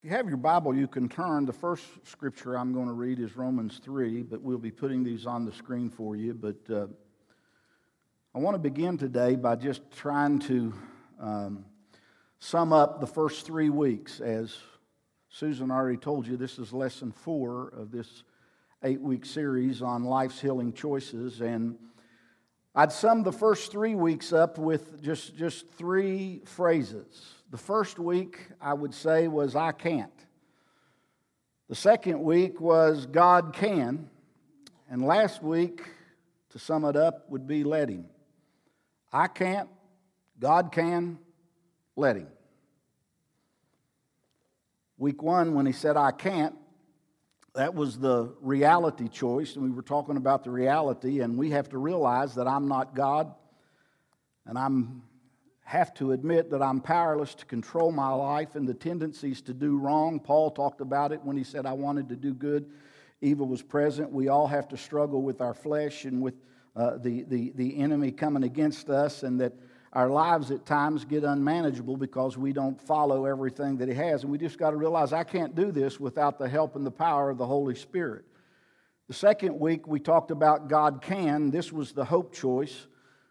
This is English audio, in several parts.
If you have your Bible, you can turn. The first scripture I'm going to read is Romans 3, but we'll be putting these on the screen for you. But uh, I want to begin today by just trying to um, sum up the first three weeks. As Susan already told you, this is lesson four of this eight week series on life's healing choices. And I'd sum the first three weeks up with just, just three phrases. The first week, I would say, was I can't. The second week was God can. And last week, to sum it up, would be let Him. I can't, God can, let Him. Week one, when He said I can't, that was the reality choice. And we were talking about the reality, and we have to realize that I'm not God, and I'm have to admit that I'm powerless to control my life and the tendencies to do wrong. Paul talked about it when he said, I wanted to do good. Evil was present. We all have to struggle with our flesh and with uh, the, the, the enemy coming against us, and that our lives at times get unmanageable because we don't follow everything that he has. And we just got to realize I can't do this without the help and the power of the Holy Spirit. The second week, we talked about God can. This was the hope choice.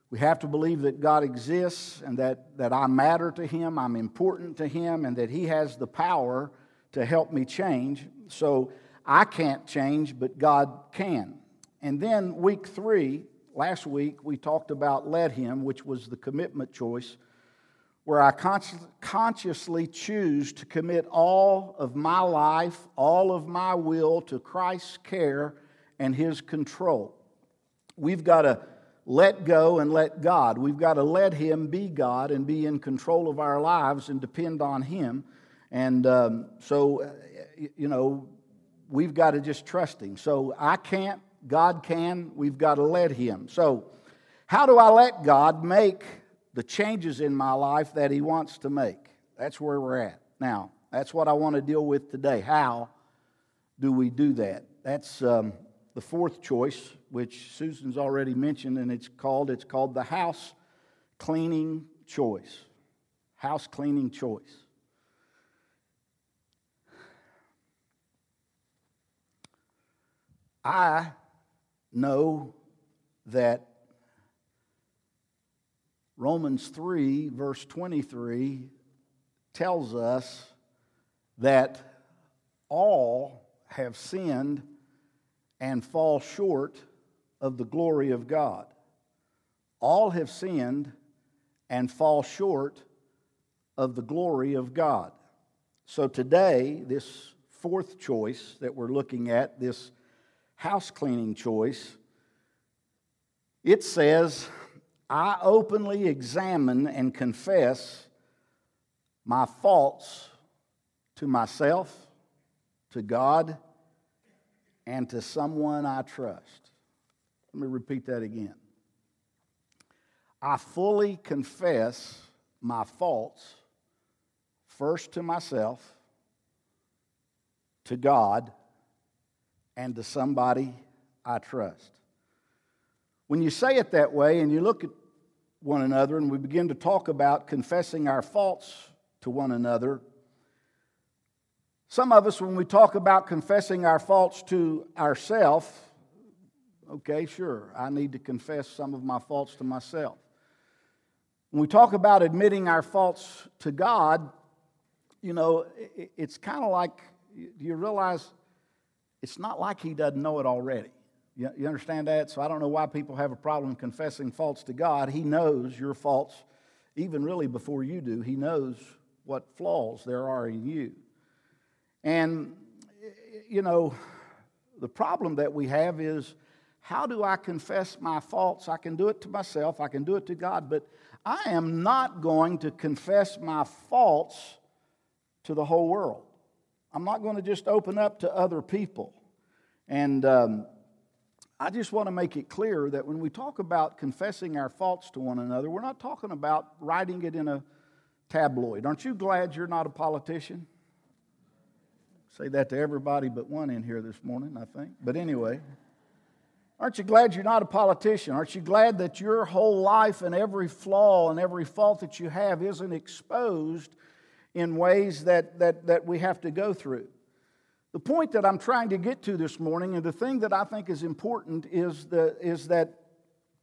We have to believe that God exists and that, that I matter to Him, I'm important to Him, and that He has the power to help me change. So I can't change, but God can. And then week three, last week, we talked about let Him, which was the commitment choice, where I consciously choose to commit all of my life, all of my will to Christ's care and His control. We've got to let go and let God. We've got to let Him be God and be in control of our lives and depend on Him. And um, so, uh, you know, we've got to just trust Him. So I can't, God can, we've got to let Him. So, how do I let God make the changes in my life that He wants to make? That's where we're at. Now, that's what I want to deal with today. How do we do that? That's um, the fourth choice, which Susan's already mentioned, and it's called it's called the house cleaning choice. House cleaning choice. I know that Romans 3, verse 23, tells us that all have sinned and fall short of the glory of God. All have sinned and fall short of the glory of God. So today, this fourth choice that we're looking at, this house cleaning choice, it says, I openly examine and confess my faults to myself, to God, and to someone I trust. Let me repeat that again. I fully confess my faults, first to myself, to God, and to somebody I trust. When you say it that way and you look at one another and we begin to talk about confessing our faults to one another, some of us, when we talk about confessing our faults to ourselves, okay, sure, I need to confess some of my faults to myself. When we talk about admitting our faults to God, you know, it's kind of like you realize it's not like He doesn't know it already. You understand that? So I don't know why people have a problem confessing faults to God. He knows your faults even really before you do. He knows what flaws there are in you. And, you know, the problem that we have is how do I confess my faults? I can do it to myself, I can do it to God, but I am not going to confess my faults to the whole world. I'm not going to just open up to other people. And um, I just want to make it clear that when we talk about confessing our faults to one another, we're not talking about writing it in a tabloid. Aren't you glad you're not a politician? Say that to everybody but one in here this morning, I think. But anyway, aren't you glad you're not a politician? Aren't you glad that your whole life and every flaw and every fault that you have isn't exposed in ways that, that, that we have to go through. The point that I'm trying to get to this morning, and the thing that I think is important, is, the, is that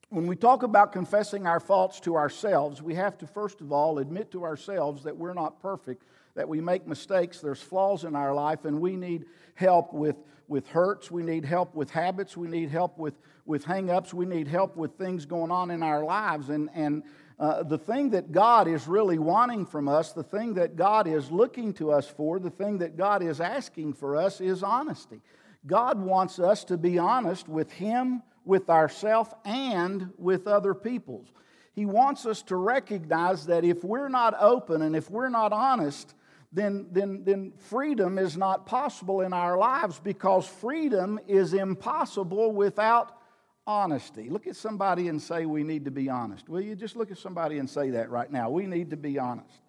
when we talk about confessing our faults to ourselves, we have to first of all admit to ourselves that we're not perfect, that we make mistakes, there's flaws in our life, and we need help with, with hurts, we need help with habits, we need help with, with hang ups, we need help with things going on in our lives. And, and uh, the thing that God is really wanting from us, the thing that God is looking to us for, the thing that God is asking for us is honesty. God wants us to be honest with Him, with ourselves, and with other peoples. He wants us to recognize that if we're not open and if we're not honest, then, then, then freedom is not possible in our lives because freedom is impossible without honesty. Look at somebody and say, We need to be honest. Will you just look at somebody and say that right now? We need to be honest.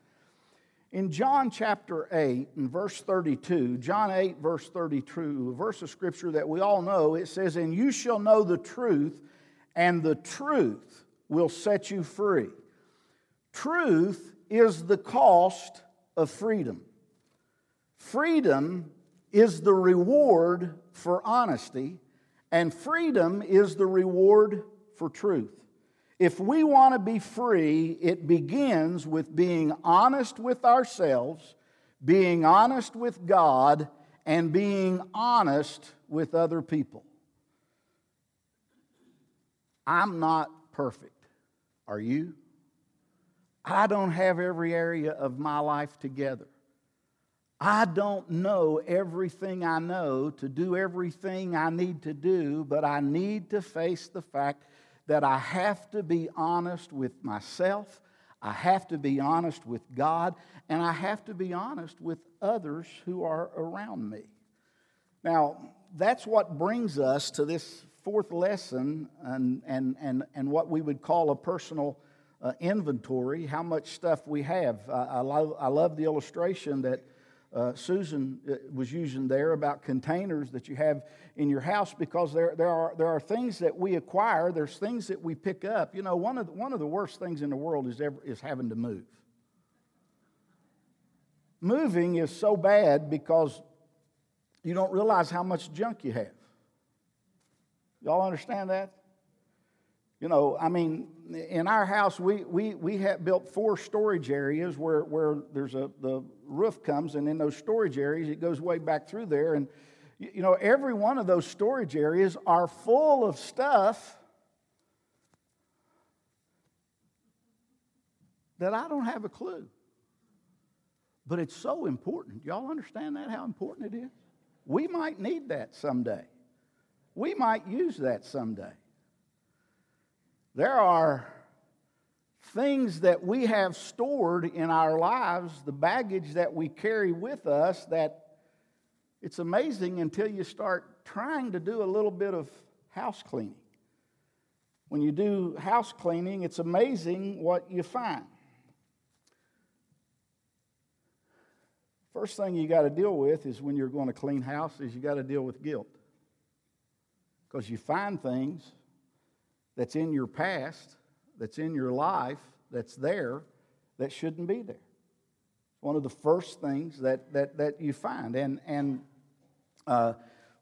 In John chapter 8 and verse 32, John 8, verse 32, a verse of scripture that we all know, it says, And you shall know the truth, and the truth will set you free. Truth is the cost of freedom. Freedom is the reward for honesty, and freedom is the reward for truth. If we want to be free, it begins with being honest with ourselves, being honest with God, and being honest with other people. I'm not perfect. Are you? I don't have every area of my life together. I don't know everything I know to do everything I need to do, but I need to face the fact that I have to be honest with myself, I have to be honest with God, and I have to be honest with others who are around me. Now, that's what brings us to this fourth lesson and, and, and, and what we would call a personal uh, inventory, how much stuff we have. I, I, love, I love the illustration that uh, Susan uh, was using there about containers that you have in your house because there, there, are, there are things that we acquire, there's things that we pick up. You know, one of the, one of the worst things in the world is, ever, is having to move. Moving is so bad because you don't realize how much junk you have. Y'all understand that? You know, I mean, in our house, we, we, we have built four storage areas where, where there's a, the roof comes, and in those storage areas, it goes way back through there. And, you know, every one of those storage areas are full of stuff that I don't have a clue. But it's so important. Y'all understand that, how important it is? We might need that someday. We might use that someday. There are things that we have stored in our lives, the baggage that we carry with us, that it's amazing until you start trying to do a little bit of house cleaning. When you do house cleaning, it's amazing what you find. First thing you got to deal with is when you're going to clean house is you got to deal with guilt because you find things that's in your past, that's in your life, that's there, that shouldn't be there. One of the first things that, that, that you find. And, and uh,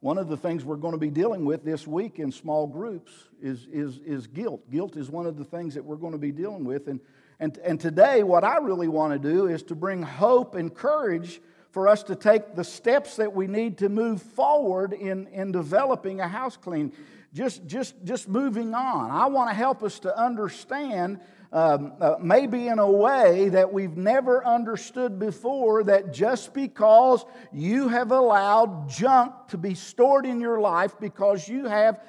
one of the things we're going to be dealing with this week in small groups is, is, is guilt. Guilt is one of the things that we're going to be dealing with. And, and, and today, what I really want to do is to bring hope and courage for us to take the steps that we need to move forward in, in developing a house clean. Just, just, just moving on. I want to help us to understand, um, uh, maybe in a way that we've never understood before, that just because you have allowed junk to be stored in your life because you have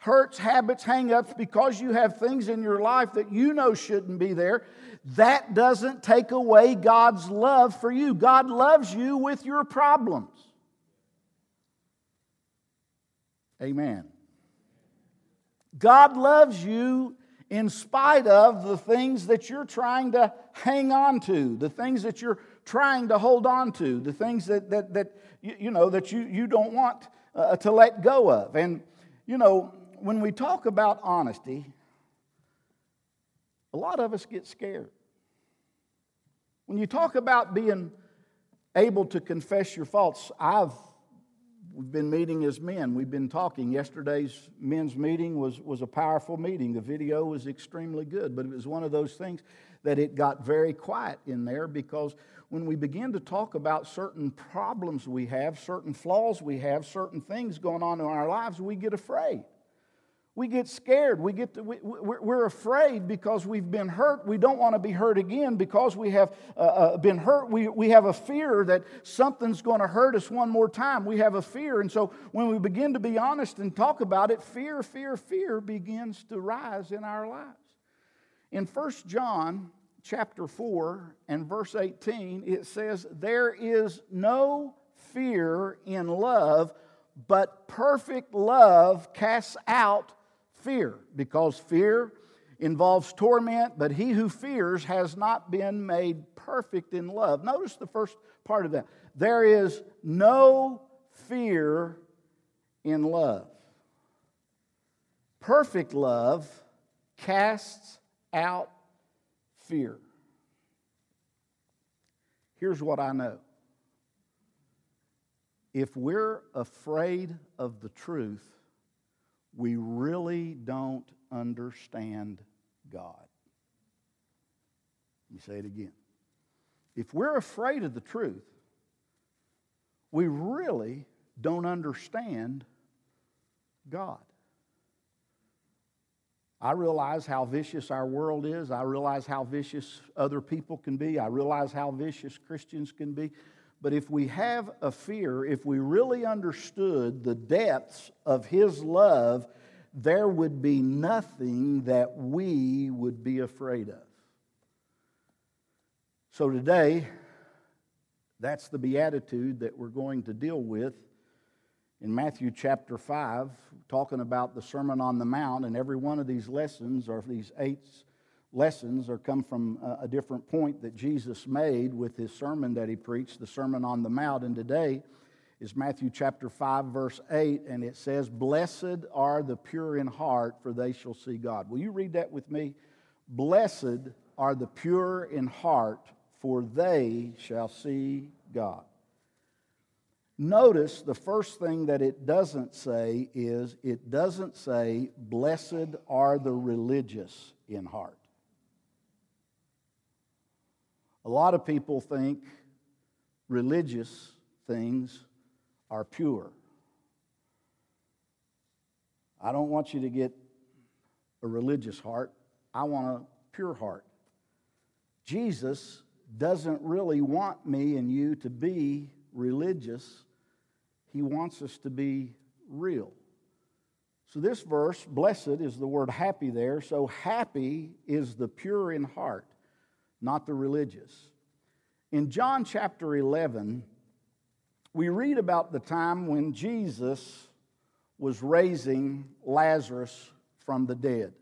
hurts, habits, hang ups, because you have things in your life that you know shouldn't be there, that doesn't take away God's love for you. God loves you with your problems. Amen. God loves you in spite of the things that you're trying to hang on to, the things that you're trying to hold on to, the things that, that, that you, you know, that you, you don't want uh, to let go of. And, you know, when we talk about honesty, a lot of us get scared. When you talk about being able to confess your faults. I've we've been meeting as men. We've been talking. Yesterday's men's meeting was, was a powerful meeting. The video was extremely good, but it was one of those things that it got very quiet in there because when we begin to talk about certain problems we have, certain flaws we have, certain things going on in our lives, we get afraid. We get scared. We get to, we, we're afraid because we've been hurt. We don't want to be hurt again because we have uh, uh, been hurt. We, we have a fear that something's going to hurt us one more time. We have a fear. And so when we begin to be honest and talk about it, fear, fear, fear begins to rise in our lives. In 1 John chapter 4 and verse 18, it says, There is no fear in love, but perfect love casts out fear, because fear involves torment, but he who fears has not been made perfect in love. Notice the first part of that. There is no fear in love. Perfect love casts out fear. Here's what I know if we're afraid of the truth, we really don't understand God. Let me say it again. If we're afraid of the truth, we really don't understand God. I realize how vicious our world is. I realize how vicious other people can be. I realize how vicious Christians can be. But if we have a fear, if we really understood the depths of His love, there would be nothing that we would be afraid of. So today, that's the beatitude that we're going to deal with in Matthew chapter 5, talking about the Sermon on the Mount. And every one of these lessons, or these eight lessons are come from a different point that Jesus made with his sermon that he preached, the Sermon on the Mount. And today is Matthew chapter 5, verse 8, and it says, Blessed are the pure in heart, for they shall see God. Will you read that with me? Blessed are the pure in heart, for they shall see God. Notice the first thing that it doesn't say is it doesn't say, Blessed are the religious in heart. A lot of people think religious things are pure. I don't want you to get a religious heart, I want a pure heart. Jesus doesn't really want me and you to be religious, He wants us to be real. So, this verse, blessed, is the word happy there. So, happy is the pure in heart not the religious. In John chapter 11, we read about the time when Jesus was raising Lazarus from the dead.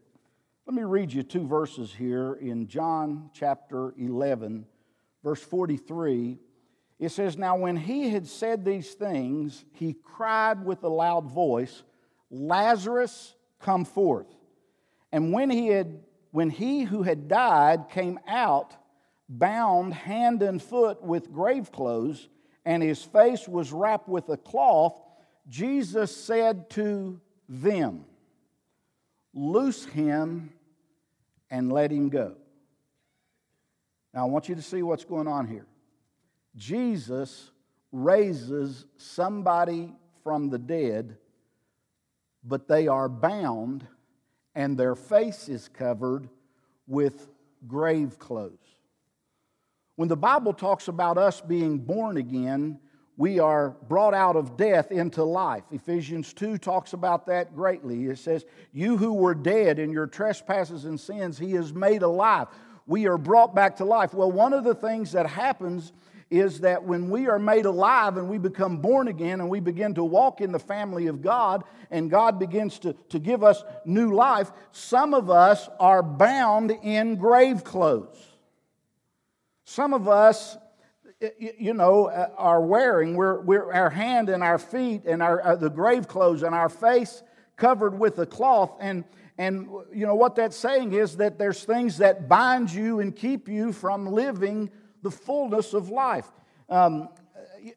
Let me read you two verses here in John chapter 11, verse 43. It says, Now when he had said these things, he cried with a loud voice, Lazarus, come forth. And when he had when he who had died came out, bound hand and foot with grave clothes, and his face was wrapped with a cloth, Jesus said to them, Loose him and let him go. Now, I want you to see what's going on here. Jesus raises somebody from the dead, but they are bound and their face is covered with grave clothes. When the Bible talks about us being born again, we are brought out of death into life. Ephesians 2 talks about that greatly. It says, You who were dead in your trespasses and sins, He has made alive. We are brought back to life. Well, one of the things that happens is that when we are made alive and we become born again and we begin to walk in the family of God and God begins to, to give us new life, some of us are bound in grave clothes. Some of us, you know, uh, are wearing, we're, we're, our hand and our feet and our, uh, the grave clothes and our face covered with a cloth. And, and, you know, what that's saying is that there's things that bind you and keep you from living the fullness of life. Um,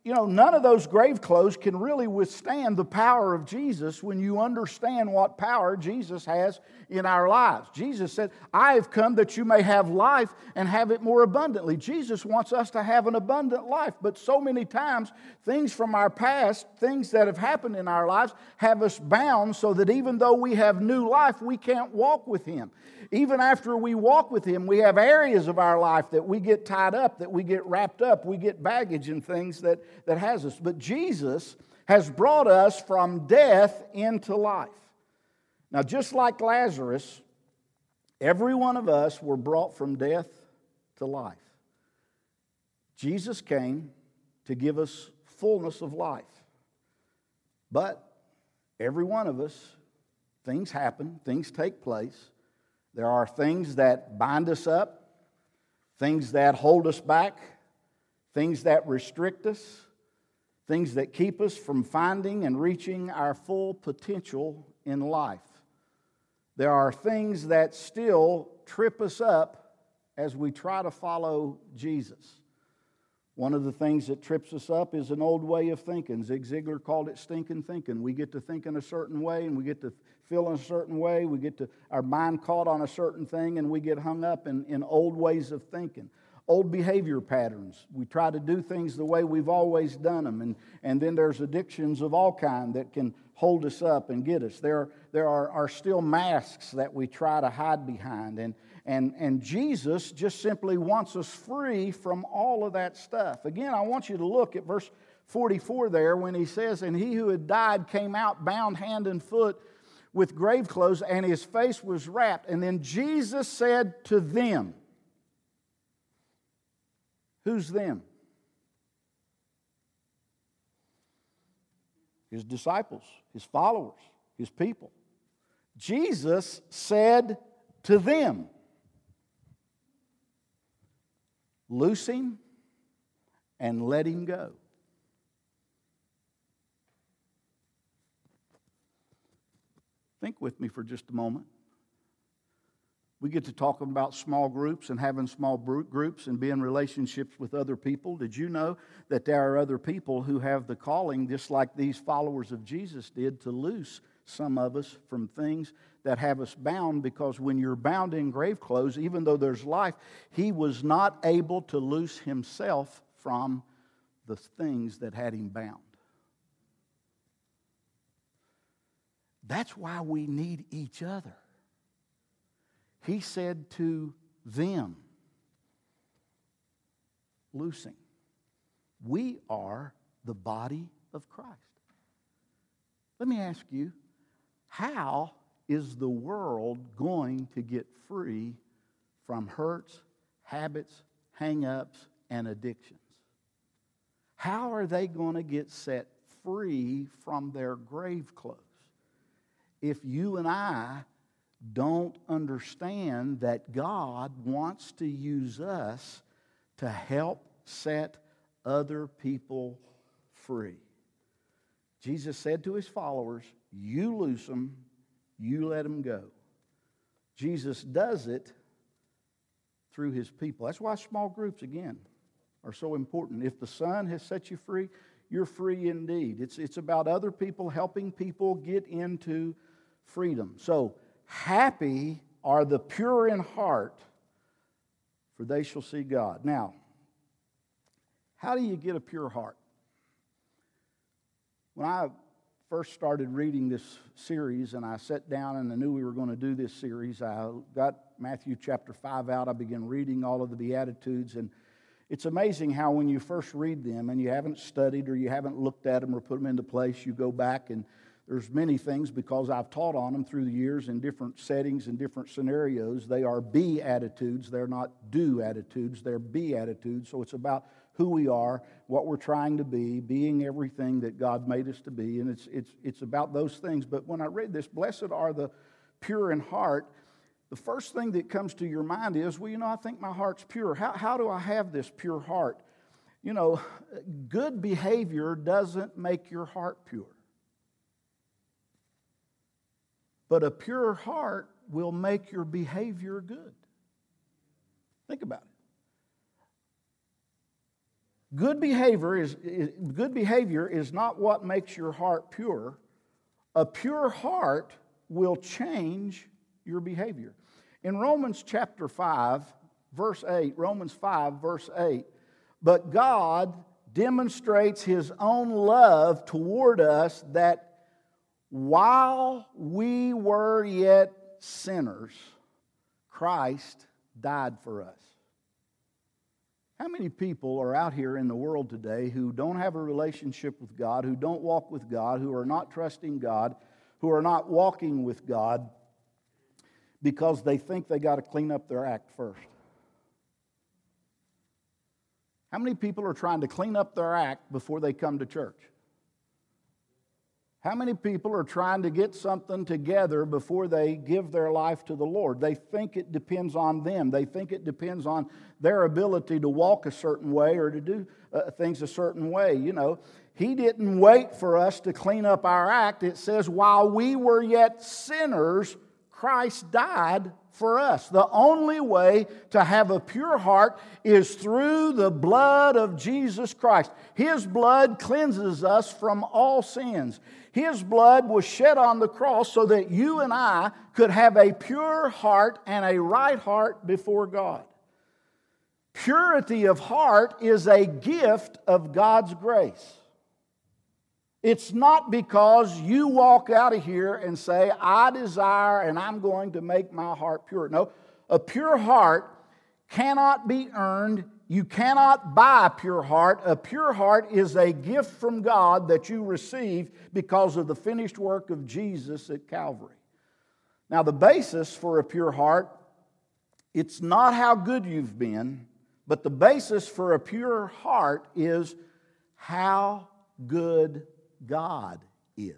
you know, none of those grave clothes can really withstand the power of Jesus when you understand what power Jesus has in our lives. Jesus said, I have come that you may have life and have it more abundantly. Jesus wants us to have an abundant life, but so many times things from our past, things that have happened in our lives, have us bound so that even though we have new life, we can't walk with Him. Even after we walk with Him, we have areas of our life that we get tied up, that we get wrapped up, we get baggage and things that, that has us. But Jesus has brought us from death into life. Now, just like Lazarus, every one of us were brought from death to life. Jesus came to give us fullness of life. But every one of us, things happen, things take place. There are things that bind us up, things that hold us back, things that restrict us, things that keep us from finding and reaching our full potential in life. There are things that still trip us up as we try to follow Jesus. One of the things that trips us up is an old way of thinking. Zig Ziglar called it stinking thinking. We get to think in a certain way and we get to feel in a certain way. We get to our mind caught on a certain thing and we get hung up in, in old ways of thinking. Old behavior patterns. We try to do things the way we've always done them. And, and then there's addictions of all kind that can hold us up and get us. There, there are, are still masks that we try to hide behind. And, and, and Jesus just simply wants us free from all of that stuff. Again, I want you to look at verse 44 there when he says, And he who had died came out bound hand and foot with grave clothes, and his face was wrapped. And then Jesus said to them, Who's them? his disciples, his followers, his people. Jesus said to them, Loose him and let him go. Think with me for just a moment. We get to talking about small groups and having small groups and being relationships with other people. Did you know that there are other people who have the calling, just like these followers of Jesus did, to loose some of us from things that have us bound? Because when you're bound in grave clothes, even though there's life, he was not able to loose himself from the things that had him bound. That's why we need each other. He said to them, loosing, we are the body of Christ. Let me ask you, how is the world going to get free from hurts, habits, hang ups, and addictions? How are they going to get set free from their grave clothes? If you and I don't understand that God wants to use us to help set other people free. Jesus said to his followers, You loose them, you let them go. Jesus does it through his people. That's why small groups, again, are so important. If the Son has set you free, you're free indeed. It's, it's about other people helping people get into freedom. So, Happy are the pure in heart, for they shall see God. Now, how do you get a pure heart? When I first started reading this series and I sat down and I knew we were going to do this series, I got Matthew chapter 5 out. I began reading all of the Beatitudes. And it's amazing how when you first read them and you haven't studied or you haven't looked at them or put them into place, you go back and there's many things because I've taught on them through the years in different settings and different scenarios. They are be attitudes. They're not do attitudes. They're be attitudes. So it's about who we are, what we're trying to be, being everything that God made us to be. And it's, it's, it's about those things. But when I read this, blessed are the pure in heart, the first thing that comes to your mind is, well, you know, I think my heart's pure. How, how do I have this pure heart? You know, good behavior doesn't make your heart pure. But a pure heart will make your behavior good. Think about it. Good behavior is, is, good behavior is not what makes your heart pure. A pure heart will change your behavior. In Romans chapter 5, verse 8, Romans 5, verse 8, but God demonstrates his own love toward us that while we were yet sinners, Christ died for us. How many people are out here in the world today who don't have a relationship with God, who don't walk with God, who are not trusting God, who are not walking with God because they think they got to clean up their act first? How many people are trying to clean up their act before they come to church? How many people are trying to get something together before they give their life to the Lord? They think it depends on them. They think it depends on their ability to walk a certain way or to do uh, things a certain way. You know, He didn't wait for us to clean up our act. It says, while we were yet sinners, Christ died for us. The only way to have a pure heart is through the blood of Jesus Christ. His blood cleanses us from all sins. His blood was shed on the cross so that you and I could have a pure heart and a right heart before God. Purity of heart is a gift of God's grace. It's not because you walk out of here and say, I desire and I'm going to make my heart pure. No, a pure heart cannot be earned. You cannot buy a pure heart. A pure heart is a gift from God that you receive because of the finished work of Jesus at Calvary. Now, the basis for a pure heart, it's not how good you've been, but the basis for a pure heart is how good God is.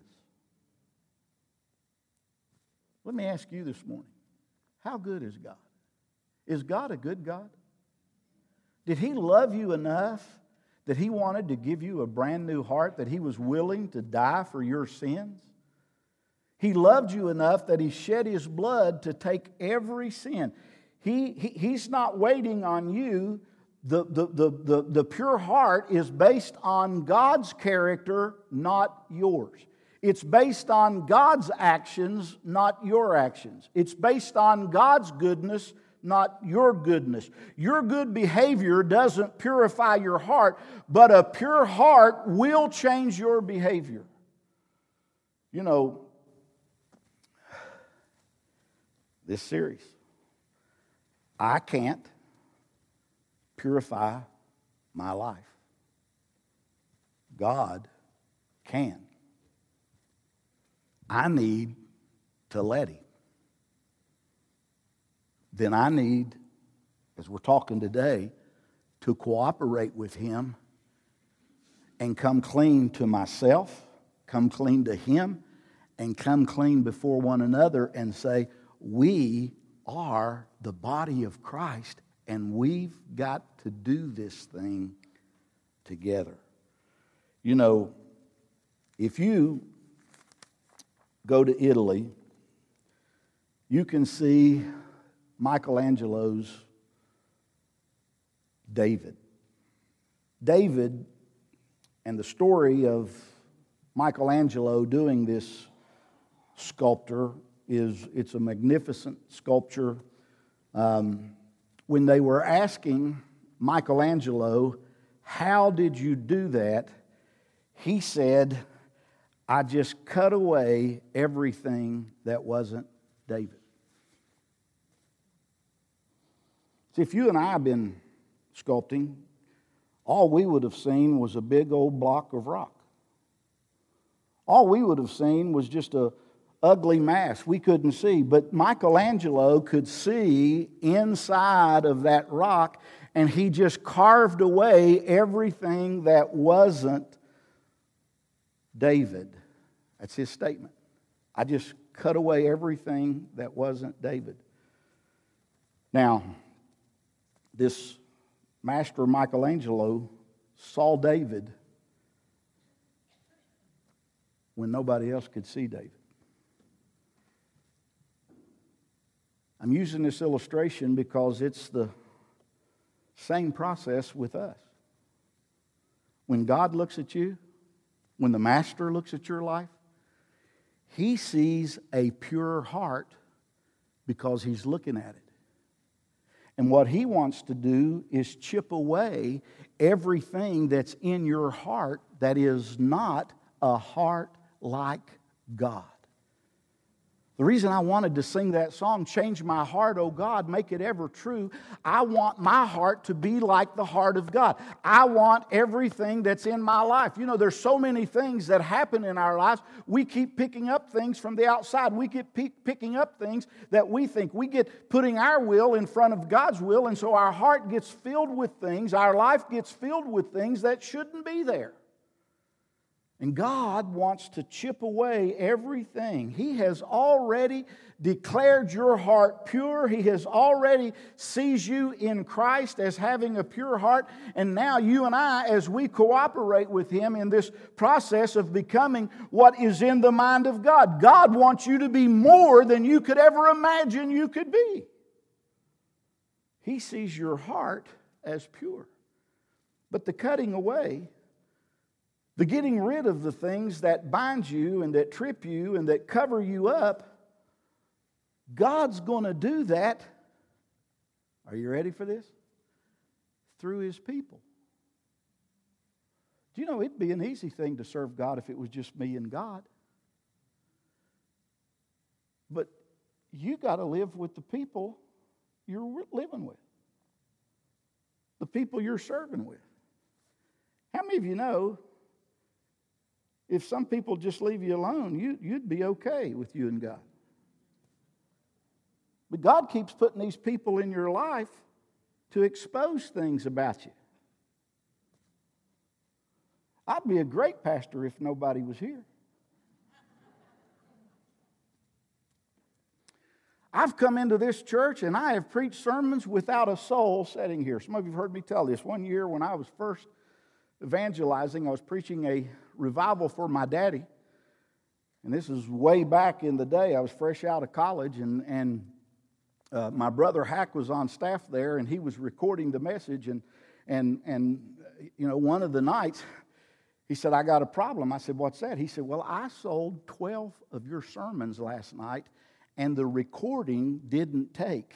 Let me ask you this morning how good is God? Is God a good God? Did He love you enough that He wanted to give you a brand new heart, that He was willing to die for your sins? He loved you enough that He shed His blood to take every sin. He, he, he's not waiting on you the, the, the, the, the pure heart is based on God's character, not yours. It's based on God's actions, not your actions. It's based on God's goodness, not your goodness. Your good behavior doesn't purify your heart, but a pure heart will change your behavior. You know, this series, I can't purify my life. God can. I need to let Him. Then I need, as we're talking today, to cooperate with Him and come clean to myself, come clean to Him, and come clean before one another and say, We are the body of Christ and we've got to do this thing together. You know, if you go to Italy, you can see Michelangelo's David. David and the story of Michelangelo doing this sculpture is it's a magnificent sculpture. Um, when they were asking Michelangelo, How did you do that? he said, I just cut away everything that wasn't David. See, if you and I had been sculpting, all we would have seen was a big old block of rock. All we would have seen was just a ugly mass we couldn't see. But Michelangelo could see inside of that rock, and he just carved away everything that wasn't David. That's his statement. I just cut away everything that wasn't David. Now, this master Michelangelo saw David when nobody else could see David. I'm using this illustration because it's the same process with us. When God looks at you, when the Master looks at your life, he sees a pure heart because he's looking at it. And what he wants to do is chip away everything that's in your heart that is not a heart like God. The reason I wanted to sing that song, Change My Heart, oh God, make it ever true, I want my heart to be like the heart of God. I want everything that's in my life. You know, there's so many things that happen in our lives. We keep picking up things from the outside. We get picking up things that we think. We get putting our will in front of God's will, and so our heart gets filled with things, our life gets filled with things that shouldn't be there. And God wants to chip away everything. He has already declared your heart pure. He has already sees you in Christ as having a pure heart. And now you and I, as we cooperate with Him in this process of becoming what is in the mind of God, God wants you to be more than you could ever imagine you could be. He sees your heart as pure. But the cutting away the getting rid of the things that bind you and that trip you and that cover you up, God's going to do that. Are you ready for this? Through His people. Do you know it'd be an easy thing to serve God if it was just me and God? But you got to live with the people you're living with, the people you're serving with. How many of you know if some people just leave you alone, you, you'd be okay with you and God. But God keeps putting these people in your life to expose things about you. I'd be a great pastor if nobody was here. I've come into this church and I have preached sermons without a soul sitting here. Some of you have heard me tell this. One year when I was first evangelizing, I was preaching a revival for my daddy. And this is way back in the day. I was fresh out of college, and, and uh, my brother Hack was on staff there, and he was recording the message. And, and, and, you know, one of the nights, he said, I got a problem. I said, What's that? He said, Well, I sold 12 of your sermons last night, and the recording didn't take.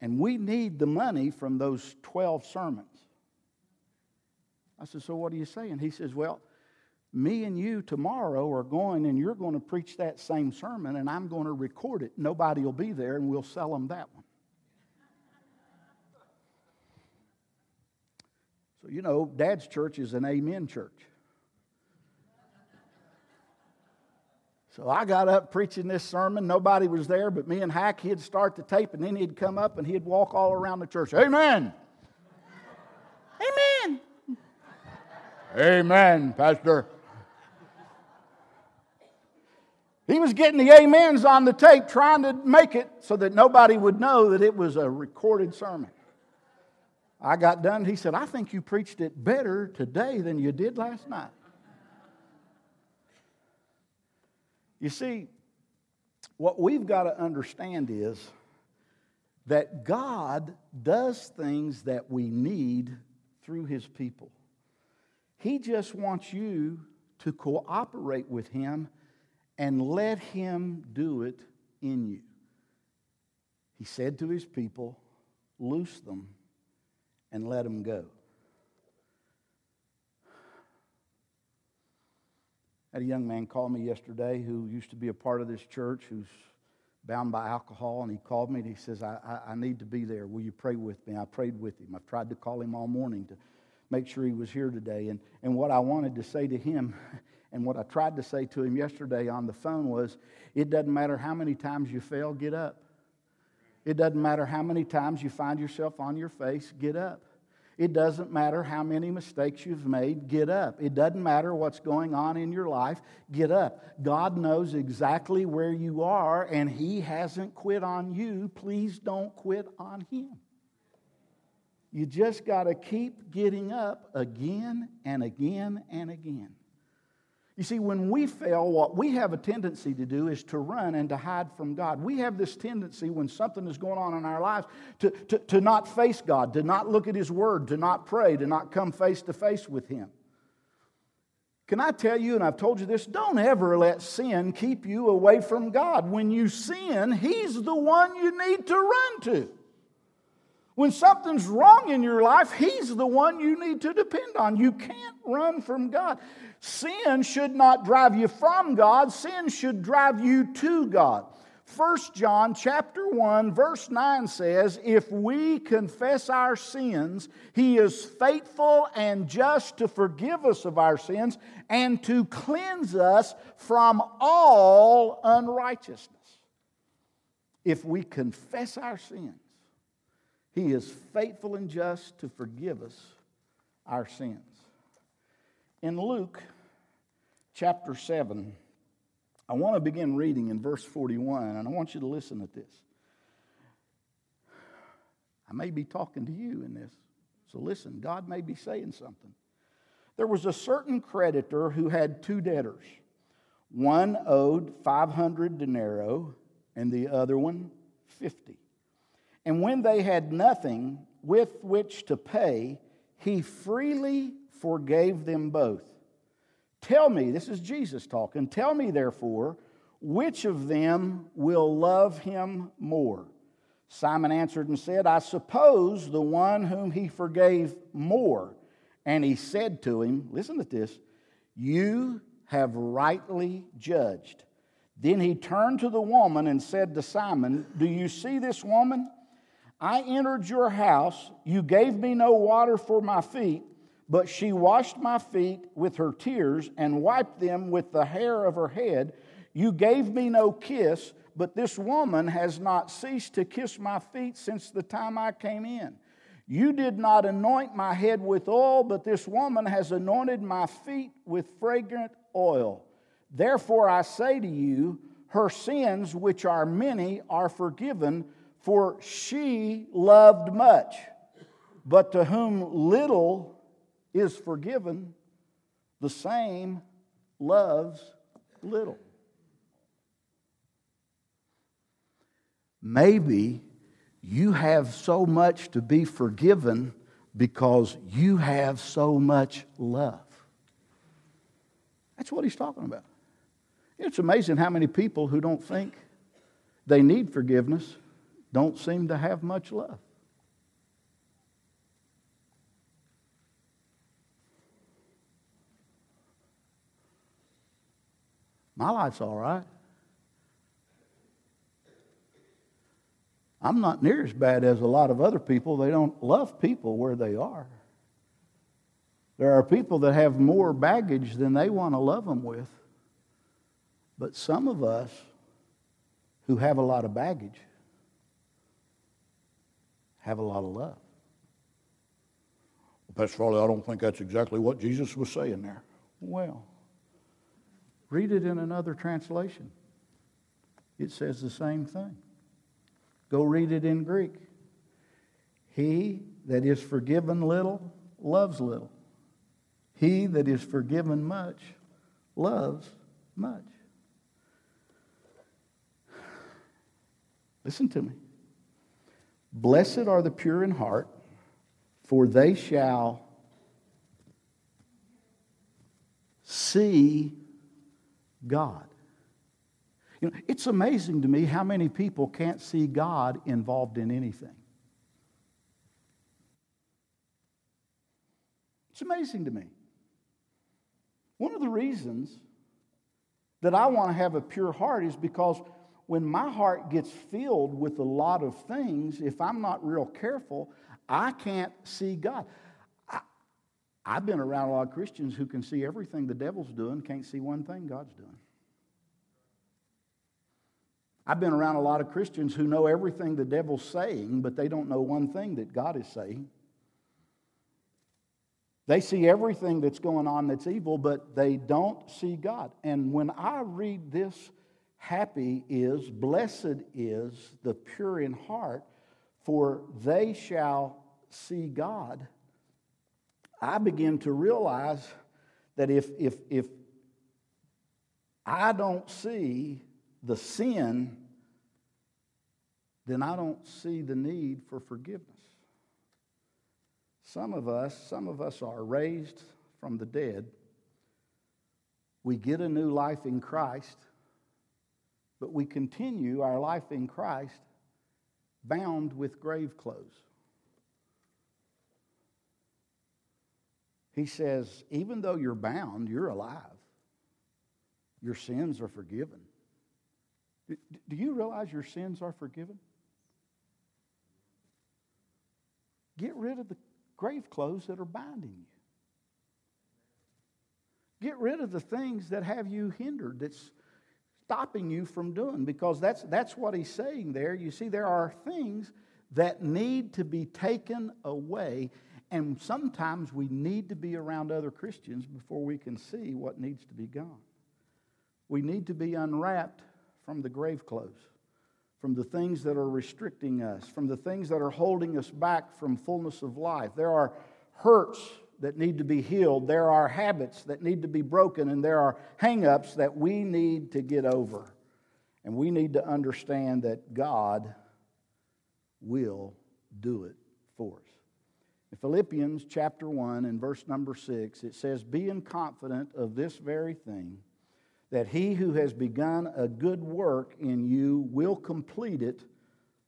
And we need the money from those 12 sermons. I said, So what are you saying? He says, Well, me and you tomorrow are going and you're going to preach that same sermon and I'm going to record it. Nobody will be there and we'll sell them that one. So, you know, Dad's church is an amen church. So I got up preaching this sermon. Nobody was there but me and Hack. He'd start the tape and then he'd come up and he'd walk all around the church. Amen. Amen, Pastor. He was getting the amens on the tape, trying to make it so that nobody would know that it was a recorded sermon. I got done. He said, I think you preached it better today than you did last night. You see, what we've got to understand is that God does things that we need through His people. He just wants you to cooperate with Him and let him do it in you. He said to his people, Loose them and let them go. I had a young man call me yesterday who used to be a part of this church who's bound by alcohol, and he called me and he says, I, I, I, need to be there. Will you pray with me? I prayed with him. I've tried to call him all morning to make sure he was here today. And, and what I wanted to say to him and what I tried to say to him yesterday on the phone was it doesn't matter how many times you fail, get up. It doesn't matter how many times you find yourself on your face, get up. It doesn't matter how many mistakes you've made, get up. It doesn't matter what's going on in your life, get up. God knows exactly where you are, and He hasn't quit on you. Please don't quit on Him. You just got to keep getting up again and again and again. You see, when we fail, what we have a tendency to do is to run and to hide from God. We have this tendency when something is going on in our lives to, to, to not face God, to not look at His Word, to not pray, to not come face to face with Him. Can I tell you, and I've told you this, don't ever let sin keep you away from God. When you sin, He's the one you need to run to. When something's wrong in your life, He's the one you need to depend on. You can't run from God. Sin should not drive you from God, sin should drive you to God. 1 John chapter 1 verse 9 says, "If we confess our sins, he is faithful and just to forgive us of our sins and to cleanse us from all unrighteousness." If we confess our sins, he is faithful and just to forgive us our sins. In Luke chapter 7 I want to begin reading in verse 41, and I want you to listen to this. I may be talking to you in this, so listen, God may be saying something. There was a certain creditor who had two debtors. One owed 500 denarii, and the other one 50. And when they had nothing with which to pay, he freely forgave them both. Tell me, this is Jesus talking, tell me therefore, which of them will love him more? Simon answered and said, I suppose the one whom he forgave more. And he said to him, Listen to this, you have rightly judged. Then he turned to the woman and said to Simon, Do you see this woman? I entered your house. You gave me no water for my feet but she washed my feet with her tears and wiped them with the hair of her head. You gave me no kiss, but this woman has not ceased to kiss my feet since the time I came in. You did not anoint my head with oil, but this woman has anointed my feet with fragrant oil. Therefore, I say to you, her sins, which are many, are forgiven, for she loved much. But to whom little is forgiven, the same loves little. Maybe you have so much to be forgiven because you have so much love. That's what he's talking about. It's amazing how many people who don't think they need forgiveness don't seem to have much love. My life's all right. I'm not near as bad as a lot of other people. They don't love people where they are. There are people that have more baggage than they want to love them with. But some of us who have a lot of baggage have a lot of love. Well, Pastor Farley, I don't think that's exactly what Jesus was saying there. Well, Read it in another translation. It says the same thing. Go read it in Greek. He that is forgiven little loves little. He that is forgiven much loves much. Listen to me. Blessed are the pure in heart, for they shall see God. You know, it's amazing to me how many people can't see God involved in anything. It's amazing to me. One of the reasons that I want to have a pure heart is because when my heart gets filled with a lot of things, if I'm not real careful, I can't see God. I've been around a lot of Christians who can see everything the devil's doing, can't see one thing God's doing. I've been around a lot of Christians who know everything the devil's saying, but they don't know one thing that God is saying. They see everything that's going on that's evil, but they don't see God. And when I read this, happy is, blessed is the pure in heart, for they shall see God. I begin to realize that if, if, if I don't see the sin, then I don't see the need for forgiveness. Some of us, some of us are raised from the dead, We get a new life in Christ, but we continue our life in Christ bound with grave clothes. He says, even though you're bound, you're alive. Your sins are forgiven. Do you realize your sins are forgiven? Get rid of the grave clothes that are binding you. Get rid of the things that have you hindered, that's stopping you from doing, because that's, that's what he's saying there. You see, there are things that need to be taken away, and sometimes we need to be around other Christians before we can see what needs to be gone. We need to be unwrapped from the grave clothes, from the things that are restricting us, from the things that are holding us back from fullness of life. There are hurts that need to be healed, there are habits that need to be broken, and there are hang ups that we need to get over. And we need to understand that God will do it for us. In Philippians chapter 1 and verse number 6, it says, Being confident of this very thing, that he who has begun a good work in you will complete it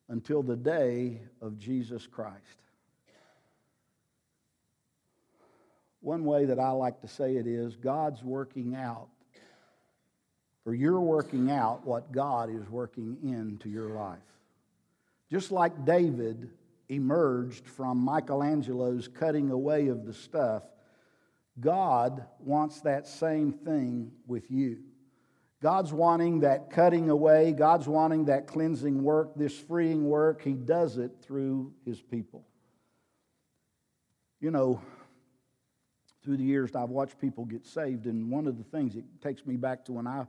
until the day of Jesus Christ. One way that I like to say it is God's working out, or you're working out what God is working into your life. Just like David emerged from Michelangelo's cutting away of the stuff, God wants that same thing with you. God's wanting that cutting away, God's wanting that cleansing work, this freeing work. He does it through His people. You know, through the years, I've watched people get saved, and one of the things it takes me back to when I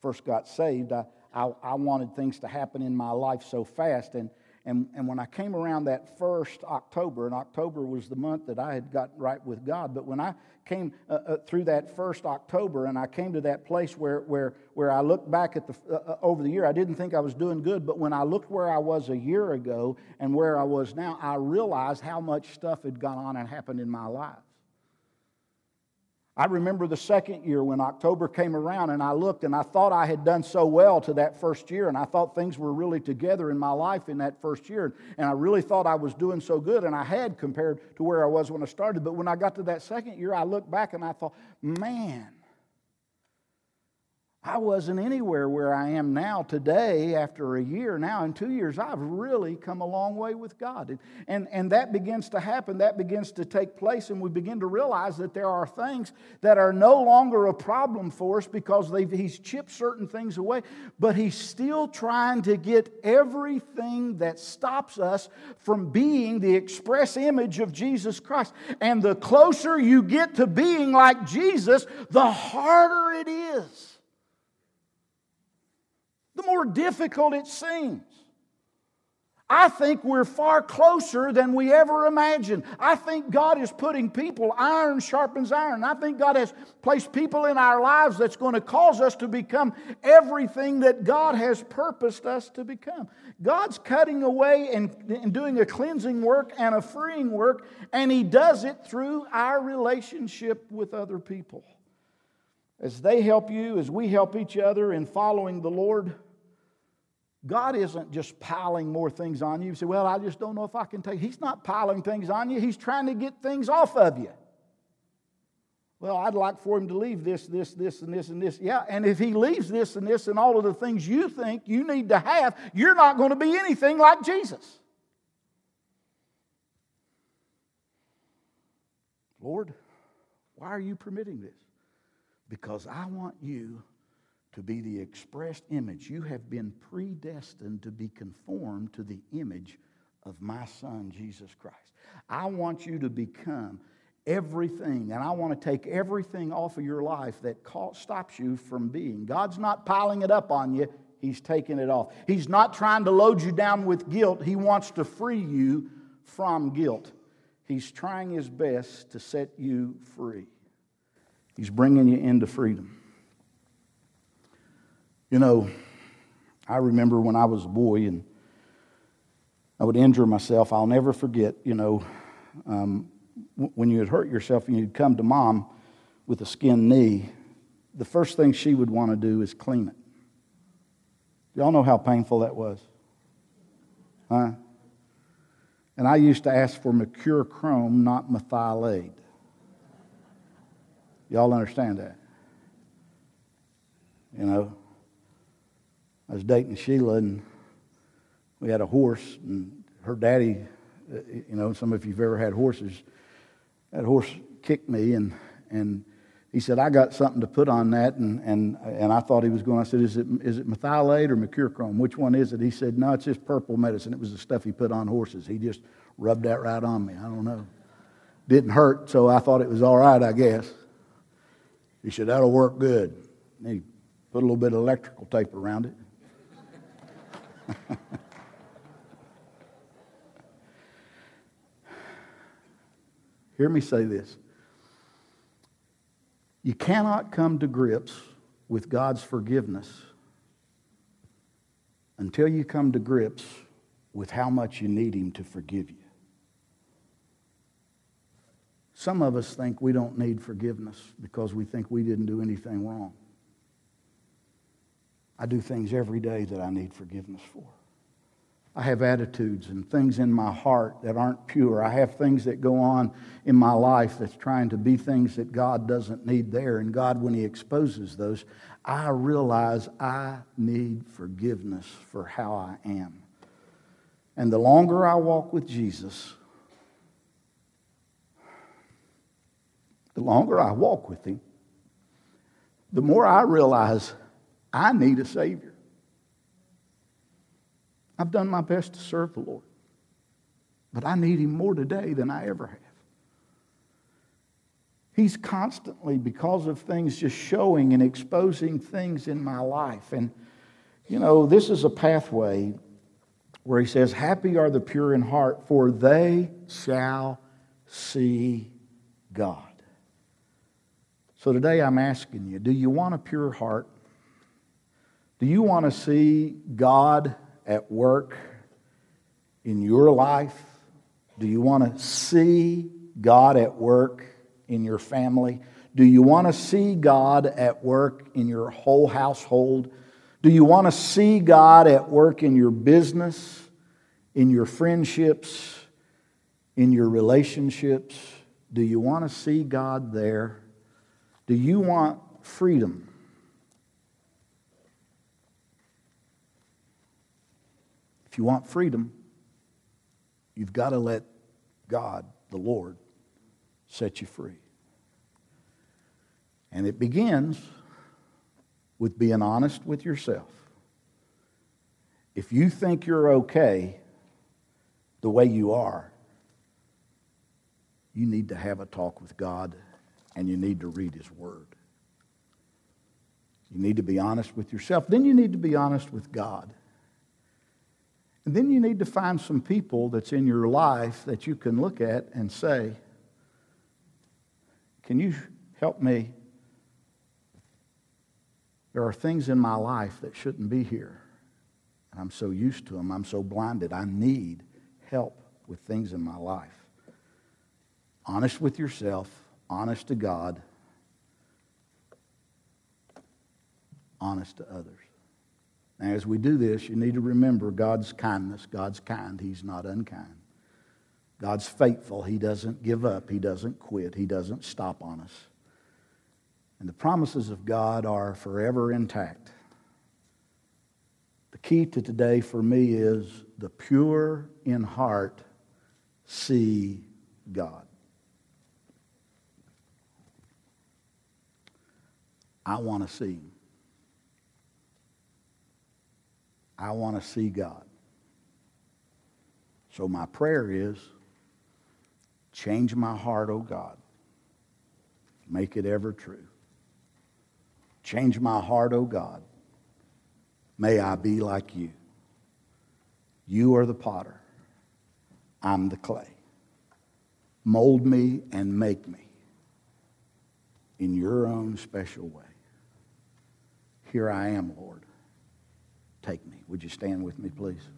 first got saved, I, I, I wanted things to happen in my life so fast. And and, and when I came around that first October, and October was the month that I had gotten right with God, but when I came uh, uh, through that first October and I came to that place where, where, where I looked back at the, uh, uh, over the year, I didn't think I was doing good, but when I looked where I was a year ago and where I was now, I realized how much stuff had gone on and happened in my life. I remember the second year when October came around and I looked and I thought I had done so well to that first year and I thought things were really together in my life in that first year and I really thought I was doing so good and I had compared to where I was when I started. But when I got to that second year, I looked back and I thought, man, I wasn't anywhere where I am now today after a year. Now, in two years, I've really come a long way with God. And, and, and that begins to happen, that begins to take place, and we begin to realize that there are things that are no longer a problem for us because He's chipped certain things away, but He's still trying to get everything that stops us from being the express image of Jesus Christ. And the closer you get to being like Jesus, the harder it is the more difficult it seems. I think we're far closer than we ever imagined. I think God is putting people, iron sharpens iron. I think God has placed people in our lives that's going to cause us to become everything that God has purposed us to become. God's cutting away and, and doing a cleansing work and a freeing work, and He does it through our relationship with other people. As they help you, as we help each other in following the Lord, God isn't just piling more things on you. You say, Well, I just don't know if I can take. He's not piling things on you, He's trying to get things off of you. Well, I'd like for him to leave this, this, this, and this, and this. Yeah, and if he leaves this and this and all of the things you think you need to have, you're not going to be anything like Jesus. Lord, why are you permitting this? Because I want you to be the expressed image. You have been predestined to be conformed to the image of my Son, Jesus Christ. I want you to become everything, and I want to take everything off of your life that stops you from being. God's not piling it up on you, He's taking it off. He's not trying to load you down with guilt, He wants to free you from guilt. He's trying His best to set you free. He's bringing you into freedom. You know, I remember when I was a boy and I would injure myself. I'll never forget, you know, um, when you had hurt yourself and you'd come to mom with a skinned knee, the first thing she would want to do is clean it. Y'all know how painful that was? Huh? And I used to ask for mercurochrome, not methylate. Y'all understand that? You know, I was dating Sheila, and we had a horse, and her daddy, uh, you know, some of you have ever had horses, that horse kicked me, and, and he said, I got something to put on that. And, and, and I thought he was going, I said, is it, is it methylate or mercurochrome? Which one is it? He said, no, it's just purple medicine. It was the stuff he put on horses. He just rubbed that right on me. I don't know. Didn't hurt, so I thought it was all right, I guess. He said, that'll work good. And he put a little bit of electrical tape around it. Hear me say this. You cannot come to grips with God's forgiveness until you come to grips with how much you need Him to forgive you. Some of us think we don't need forgiveness because we think we didn't do anything wrong. I do things every day that I need forgiveness for. I have attitudes and things in my heart that aren't pure. I have things that go on in my life that's trying to be things that God doesn't need there. And God, when He exposes those, I realize I need forgiveness for how I am. And the longer I walk with Jesus, the longer I walk with Him, the more I realize I need a Savior. I've done my best to serve the Lord, but I need Him more today than I ever have. He's constantly, because of things, just showing and exposing things in my life. And, you know, this is a pathway where He says, Happy are the pure in heart, for they shall see God. So today I'm asking you do you want a pure heart? Do you want to see God at work in your life? Do you want to see God at work in your family? Do you want to see God at work in your whole household? Do you want to see God at work in your business, in your friendships, in your relationships? Do you want to see God there? Do you want freedom? If you want freedom, you've got to let God, the Lord, set you free. And it begins with being honest with yourself. If you think you're okay the way you are, you need to have a talk with God and you need to read His Word. You need to be honest with yourself. Then you need to be honest with God. And then you need to find some people that's in your life that you can look at and say, Can you help me? There are things in my life that shouldn't be here. And I'm so used to them. I'm so blinded. I need help with things in my life. Honest with yourself, honest to God, honest to others. Now, as we do this, you need to remember God's kindness. God's kind, He's not unkind. God's faithful. He doesn't give up, He doesn't quit, He doesn't stop on us. And the promises of God are forever intact. The key to today for me is the pure in heart see God. I want to see Him. I want to see God. So my prayer is change my heart, O oh God. Make it ever true. Change my heart, O oh God. May I be like you. You are the potter. I'm the clay. Mold me and make me in your own special way. Here I am, Lord. Take me. Would you stand with me, please?